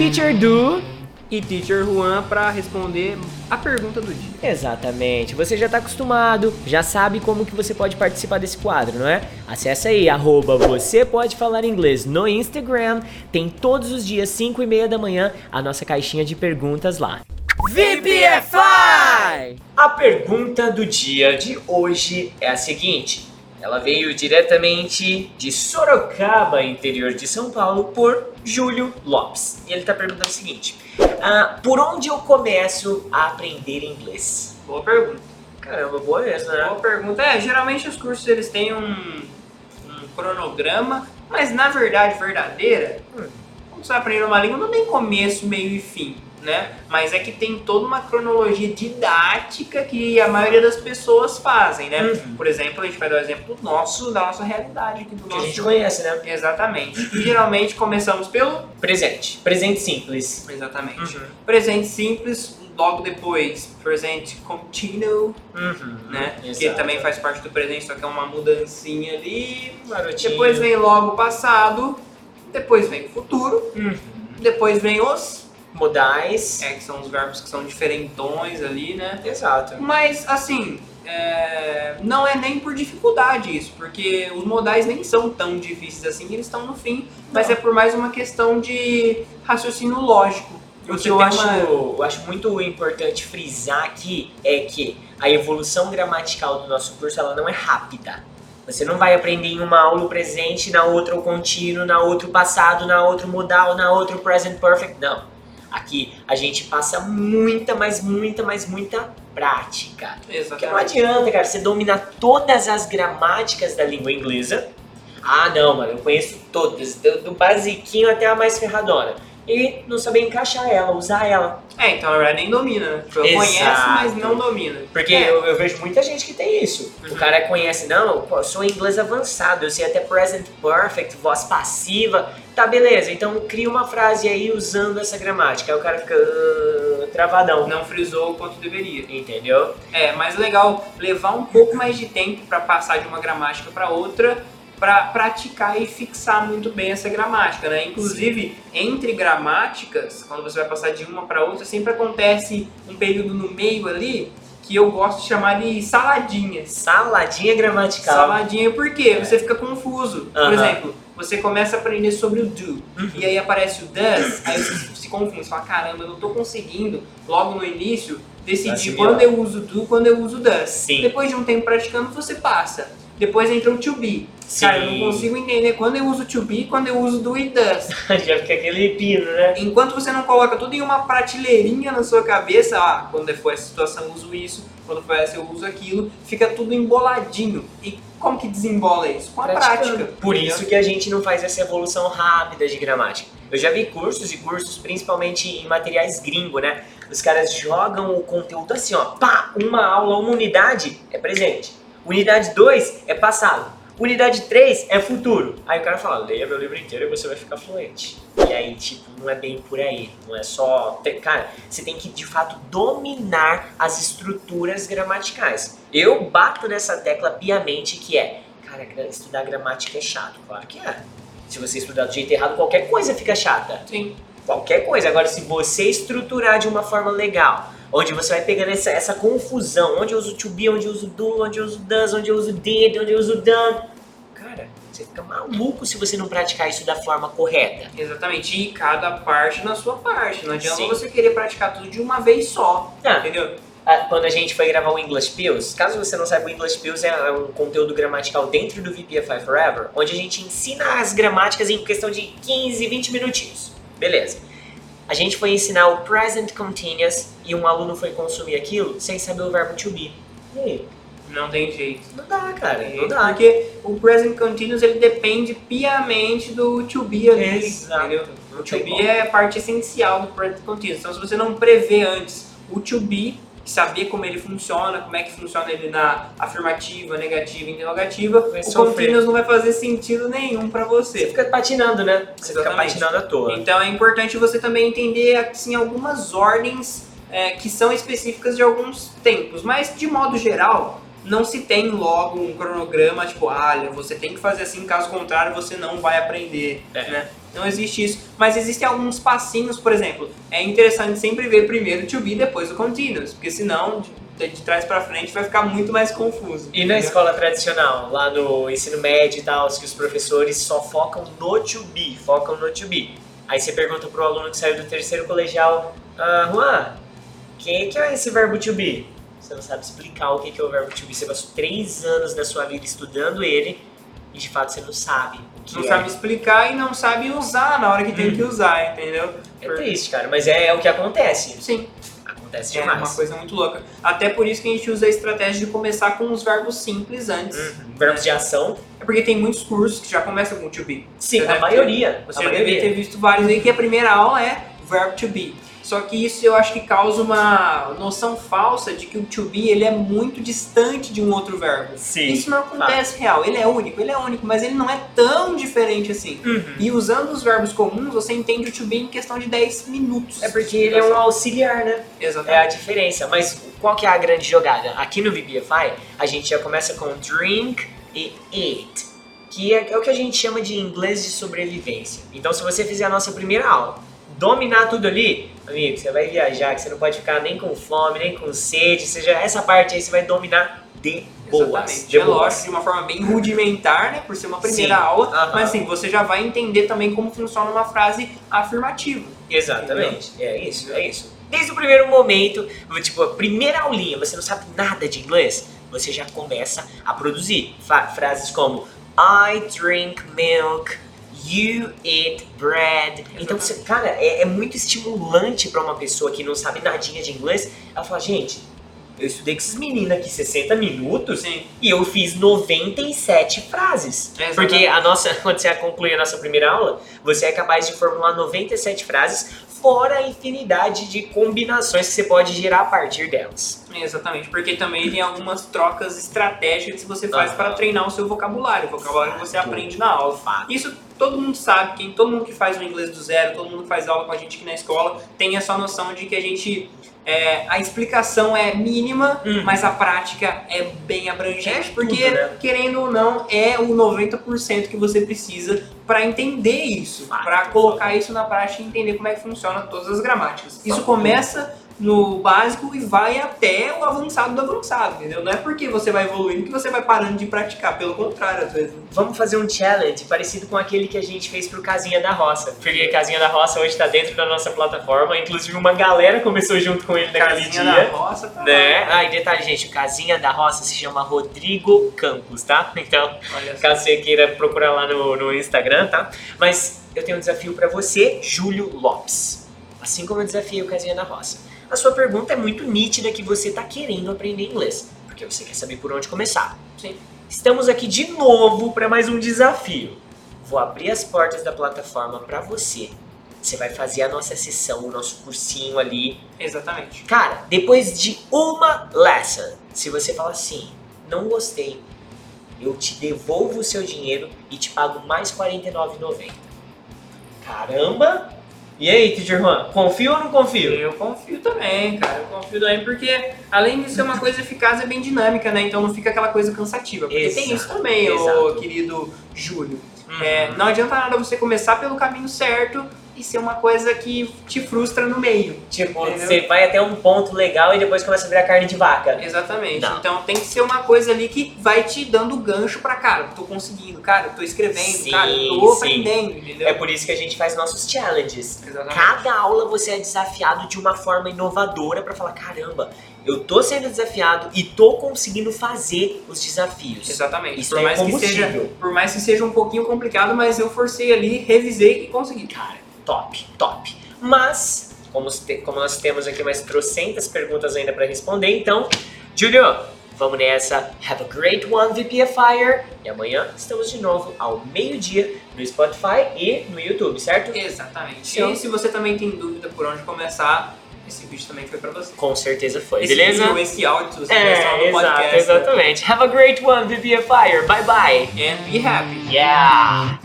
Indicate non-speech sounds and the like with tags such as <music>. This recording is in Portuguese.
Teacher Du e Teacher Juan para responder a pergunta do dia. Exatamente. Você já está acostumado, já sabe como que você pode participar desse quadro, não é? Acesse aí, arroba você pode falar inglês no Instagram. Tem todos os dias, 5 e meia da manhã, a nossa caixinha de perguntas lá. VPFI! A pergunta do dia de hoje é a seguinte. Ela veio diretamente de Sorocaba, interior de São Paulo, por Júlio Lopes. E ele está perguntando o seguinte: uh, Por onde eu começo a aprender inglês? Boa pergunta. Caramba, boa essa, né? Boa pergunta. É, geralmente os cursos eles têm um, um cronograma, mas na verdade verdadeira, hum. quando você aprender uma língua, não tem começo, meio e fim né? Mas é que tem toda uma cronologia didática que a maioria das pessoas fazem, né? Uhum. Por exemplo, a gente vai dar o exemplo do nosso, da nossa realidade aqui do que nosso... a gente conhece, né? Exatamente. E geralmente começamos pelo presente, presente simples. Exatamente. Uhum. Presente simples, logo depois presente continuo, uhum. né? Exato. Que também faz parte do presente, só que é uma mudancinha ali. Garotinho. Depois vem logo passado, depois vem futuro, uhum. depois vem os modais. É, que são os verbos que são diferentões ali, né? Exato. Mas, assim, é... não é nem por dificuldade isso, porque os modais nem são tão difíceis assim, eles estão no fim, mas não. é por mais uma questão de raciocínio lógico. O que eu acho, uma... eu acho muito importante frisar aqui é que a evolução gramatical do nosso curso ela não é rápida. Você não vai aprender em uma aula o presente, na outra o contínuo, na outra o passado, na outra o modal, na outra o present perfect. Não Aqui a gente passa muita, mas muita, mas muita prática. Exatamente. Porque não adianta, cara, você dominar todas as gramáticas da língua inglesa. Ah, não, mano, eu conheço todas, do, do basiquinho até a mais ferradona e não saber encaixar ela, usar ela. É, então na verdade nem domina, né? Tipo, conhece, mas não domina. Porque é. eu, eu, vejo muita gente que tem isso. Uhum. O cara conhece, não, eu sou inglês avançado, eu sei até present perfect, voz passiva. Tá, beleza, então cria uma frase aí usando essa gramática. Aí o cara fica uh, travadão. Não frisou o quanto deveria. Entendeu? É, mas legal levar um pouco mais de tempo para passar de uma gramática para outra para praticar e fixar muito bem essa gramática, né? Inclusive, entre gramáticas, quando você vai passar de uma para outra, sempre acontece um período no meio ali que eu gosto de chamar de saladinha. Saladinha gramatical. Saladinha por quê? É. Você fica confuso. Uh -huh. Por exemplo, você começa a aprender sobre o do, uhum. e aí aparece o does, aí você se confunde, você fala, caramba, eu não estou conseguindo, logo no início, decidir quando eu uso do, quando eu uso does. Sim. Depois de um tempo praticando, você passa. Depois entra o to be. Sim. Cara, eu não consigo entender quando eu uso to be e quando eu uso do e does. <laughs> Já fica aquele pino, né? Enquanto você não coloca tudo em uma prateleirinha na sua cabeça, ah, quando for essa situação eu uso isso, quando for essa eu uso aquilo, fica tudo emboladinho. E como que desembola isso? Com a prática. Por isso que a gente não faz essa evolução rápida de gramática. Eu já vi cursos e cursos, principalmente em materiais gringo, né? Os caras jogam o conteúdo assim, ó, pá, uma aula, uma unidade é presente. Unidade 2 é passado. Unidade 3 é futuro. Aí o cara fala, leia meu livro inteiro e você vai ficar fluente. E aí, tipo, não é bem por aí. Não é só. Cara, você tem que de fato dominar as estruturas gramaticais. Eu bato nessa tecla piamente que é, cara, estudar gramática é chato. Claro que é. Se você estudar do jeito errado, qualquer coisa fica chata. Sim. Qualquer coisa. Agora, se você estruturar de uma forma legal, onde você vai pegando essa, essa confusão, onde eu uso to be, onde eu uso do, onde eu uso does, onde eu uso did, onde eu uso done. Você fica maluco se você não praticar isso da forma correta. Exatamente, e cada parte na sua parte. Não adianta Sim. você querer praticar tudo de uma vez só, ah. entendeu? Ah, quando a gente foi gravar o English Pills, caso você não saiba, o English Pills é um conteúdo gramatical dentro do VPFI Forever, onde a gente ensina as gramáticas em questão de 15, 20 minutinhos. Beleza. A gente foi ensinar o present continuous e um aluno foi consumir aquilo sem saber o verbo to be. E aí? Não tem jeito. Não dá, cara. Não dá. Porque o present continuous ele depende piamente do to be ali. Exato. Entendeu? O to be é parte essencial do present continuous. Então se você não prevê antes o to be, saber como ele funciona, como é que funciona ele na afirmativa, negativa interrogativa, vai o sofrer. continuous não vai fazer sentido nenhum para você. Você fica patinando, né? Você Exatamente. fica patinando à toa. Então é importante você também entender assim algumas ordens é, que são específicas de alguns tempos, mas de modo geral, não se tem logo um cronograma, tipo, olha, você tem que fazer assim, caso contrário você não vai aprender, É. né? Não existe isso. Mas existem alguns passinhos, por exemplo, é interessante sempre ver primeiro o to be, depois o continuous, porque senão, de, de trás pra frente, vai ficar muito mais confuso. E na entendeu? escola tradicional, lá no ensino médio e tal, que os professores só focam no to be, focam no to be. Aí você pergunta pro aluno que saiu do terceiro colegial, ah, Juan, o que, que é esse verbo to be? Você não sabe explicar o que, é o verbo to be. Você passou três anos da sua vida estudando ele e de fato você não sabe o que Não é. sabe explicar e não sabe usar na hora que tem Hum. que usar, entendeu? É triste, cara, mas é, é o que acontece. Sim, Acontece é demais. uma coisa muito louca. Até por isso que a gente usa a estratégia de começar com os verbos simples antes. Uhum. Verbos de ação, É porque tem muitos cursos que já começam com to be. sim, Você a maioria. Você a já maioria. deve ter visto vários aí que a primeira aula é verb to be. Só que isso eu acho que causa uma noção falsa de que o to be ele é muito distante de um outro verbo. Sim. Isso não acontece real. Ele é único, ele é único, mas ele não é tão diferente assim. Uhum. E usando os verbos comuns, você entende o to be em questão de 10 minutos. É porque ele é um auxiliar, né? É a Exatamente. diferença. Mas qual que é a grande jogada? Aqui no VPFI, a gente já começa com drink e eat, que é, é o que a gente chama de inglês de sobrevivência. Então, se você fizer a nossa primeira aula, dominar tudo ali, amigo, você vai viajar, que você não pode ficar nem com fome, nem com sede, seja essa parte aí você vai dominar de boas. Exatamente. De É boas. lógico, de uma forma bem rudimentar, né? Por ser uma primeira Sim. aula. Mas assim, você já vai entender também como funciona uma frase afirmativa. Exatamente, é isso, é isso. Desde o primeiro momento, tipo, a primeira aulinha, você não sabe nada de inglês, você já começa a produzir frases como I drink milk, you eat bread. Então, você, cara, é, é muito estimulante pra uma pessoa que não sabe nadinha de inglês. Ela fala, gente, eu estudei com esses meninos aqui 60 minutos Sim. e eu fiz 97 frases. É. Porque a nossa, <laughs> quando você conclui a nossa primeira aula, você é capaz de formular 97 frases, fora a infinidade de combinações que você pode gerar a partir delas. Exatamente, porque também tem algumas trocas estratégicas que você faz Aham. para treinar o seu vocabulário, o vocabulário que você aprende na aula. Fato. Isso todo mundo sabe, quem, todo mundo que faz o inglês do zero, todo mundo que faz aula com a gente aqui na escola, tem essa noção de que a gente. é, a explicação é mínima, Uhum. mas a prática é bem abrangente, É porque, tudo, né? querendo ou não, é o 90% que você precisa para entender isso, Fato. para colocar isso na prática e entender como é que funciona todas as gramáticas. Isso começa no básico e vai até o avançado do avançado, entendeu? Não é porque você vai evoluindo que você vai parando de praticar, pelo contrário, às vezes. Vamos fazer um challenge parecido com aquele que a gente fez pro Casinha da Roça. Porque Casinha da Roça hoje tá dentro da nossa plataforma, inclusive uma galera começou junto com ele naquele Casinha dia. da roça, tá Né? Ah, e detalhe, gente, o Casinha da Roça se chama Rodrigo Campos, tá? <laughs> Então, caso você queira procurar lá no, no Instagram, tá? Mas eu tenho um desafio pra você, Júlio Lopes. Assim como eu desafiei o Casinha da Roça. A sua pergunta é muito nítida que você tá querendo aprender inglês, porque você quer saber por onde começar. Sim. Estamos aqui de novo para mais um desafio. Vou abrir as portas da plataforma para você. Você vai fazer a nossa sessão, o nosso cursinho ali, Exatamente. Cara, depois de uma lesson, se você fala assim, não gostei, eu te devolvo o seu dinheiro e te pago mais R$ 49,90. Caramba! E aí, Teacher Juan, confio ou não confio? Eu confio também, cara. Eu confio também porque, além de ser uma coisa eficaz, é bem dinâmica, né? Então não fica aquela coisa cansativa. Porque tem Exato, isso também, ô querido Júlio. Uhum. É, não adianta nada você começar pelo caminho certo e ser uma coisa que te frustra no meio. Tipo, Entendeu? você vai até um ponto legal e depois começa a virar carne de vaca. Exatamente. Não. Então tem que ser uma coisa ali que vai te dando gancho pra, cara, tô conseguindo, cara, tô escrevendo, Sim, cara, tô sim. aprendendo, entendeu? É por isso que a gente faz nossos challenges. Exatamente. Cada aula você é desafiado de uma forma inovadora para falar, caramba, eu tô sendo desafiado e tô conseguindo fazer os desafios. Exatamente. Isso por, é mais que seja, por mais que seja um pouquinho complicado, mas eu forcei ali, revisei e consegui. Cara, top, top. Mas, como, como nós temos aqui mais trocentas perguntas ainda para responder, então, Júlio, vamos nessa. Have a great one, VPFire. E amanhã estamos de novo ao meio-dia no Spotify e no YouTube, certo? Exatamente. Sim. E se você também tem dúvida por onde começar, esse vídeo também foi pra você. Com certeza foi, Esse beleza? vídeo, esse áudio, se você É, exato, podcast. exatamente. Have a great one, VPFire. Bye bye. And be happy. Yeah.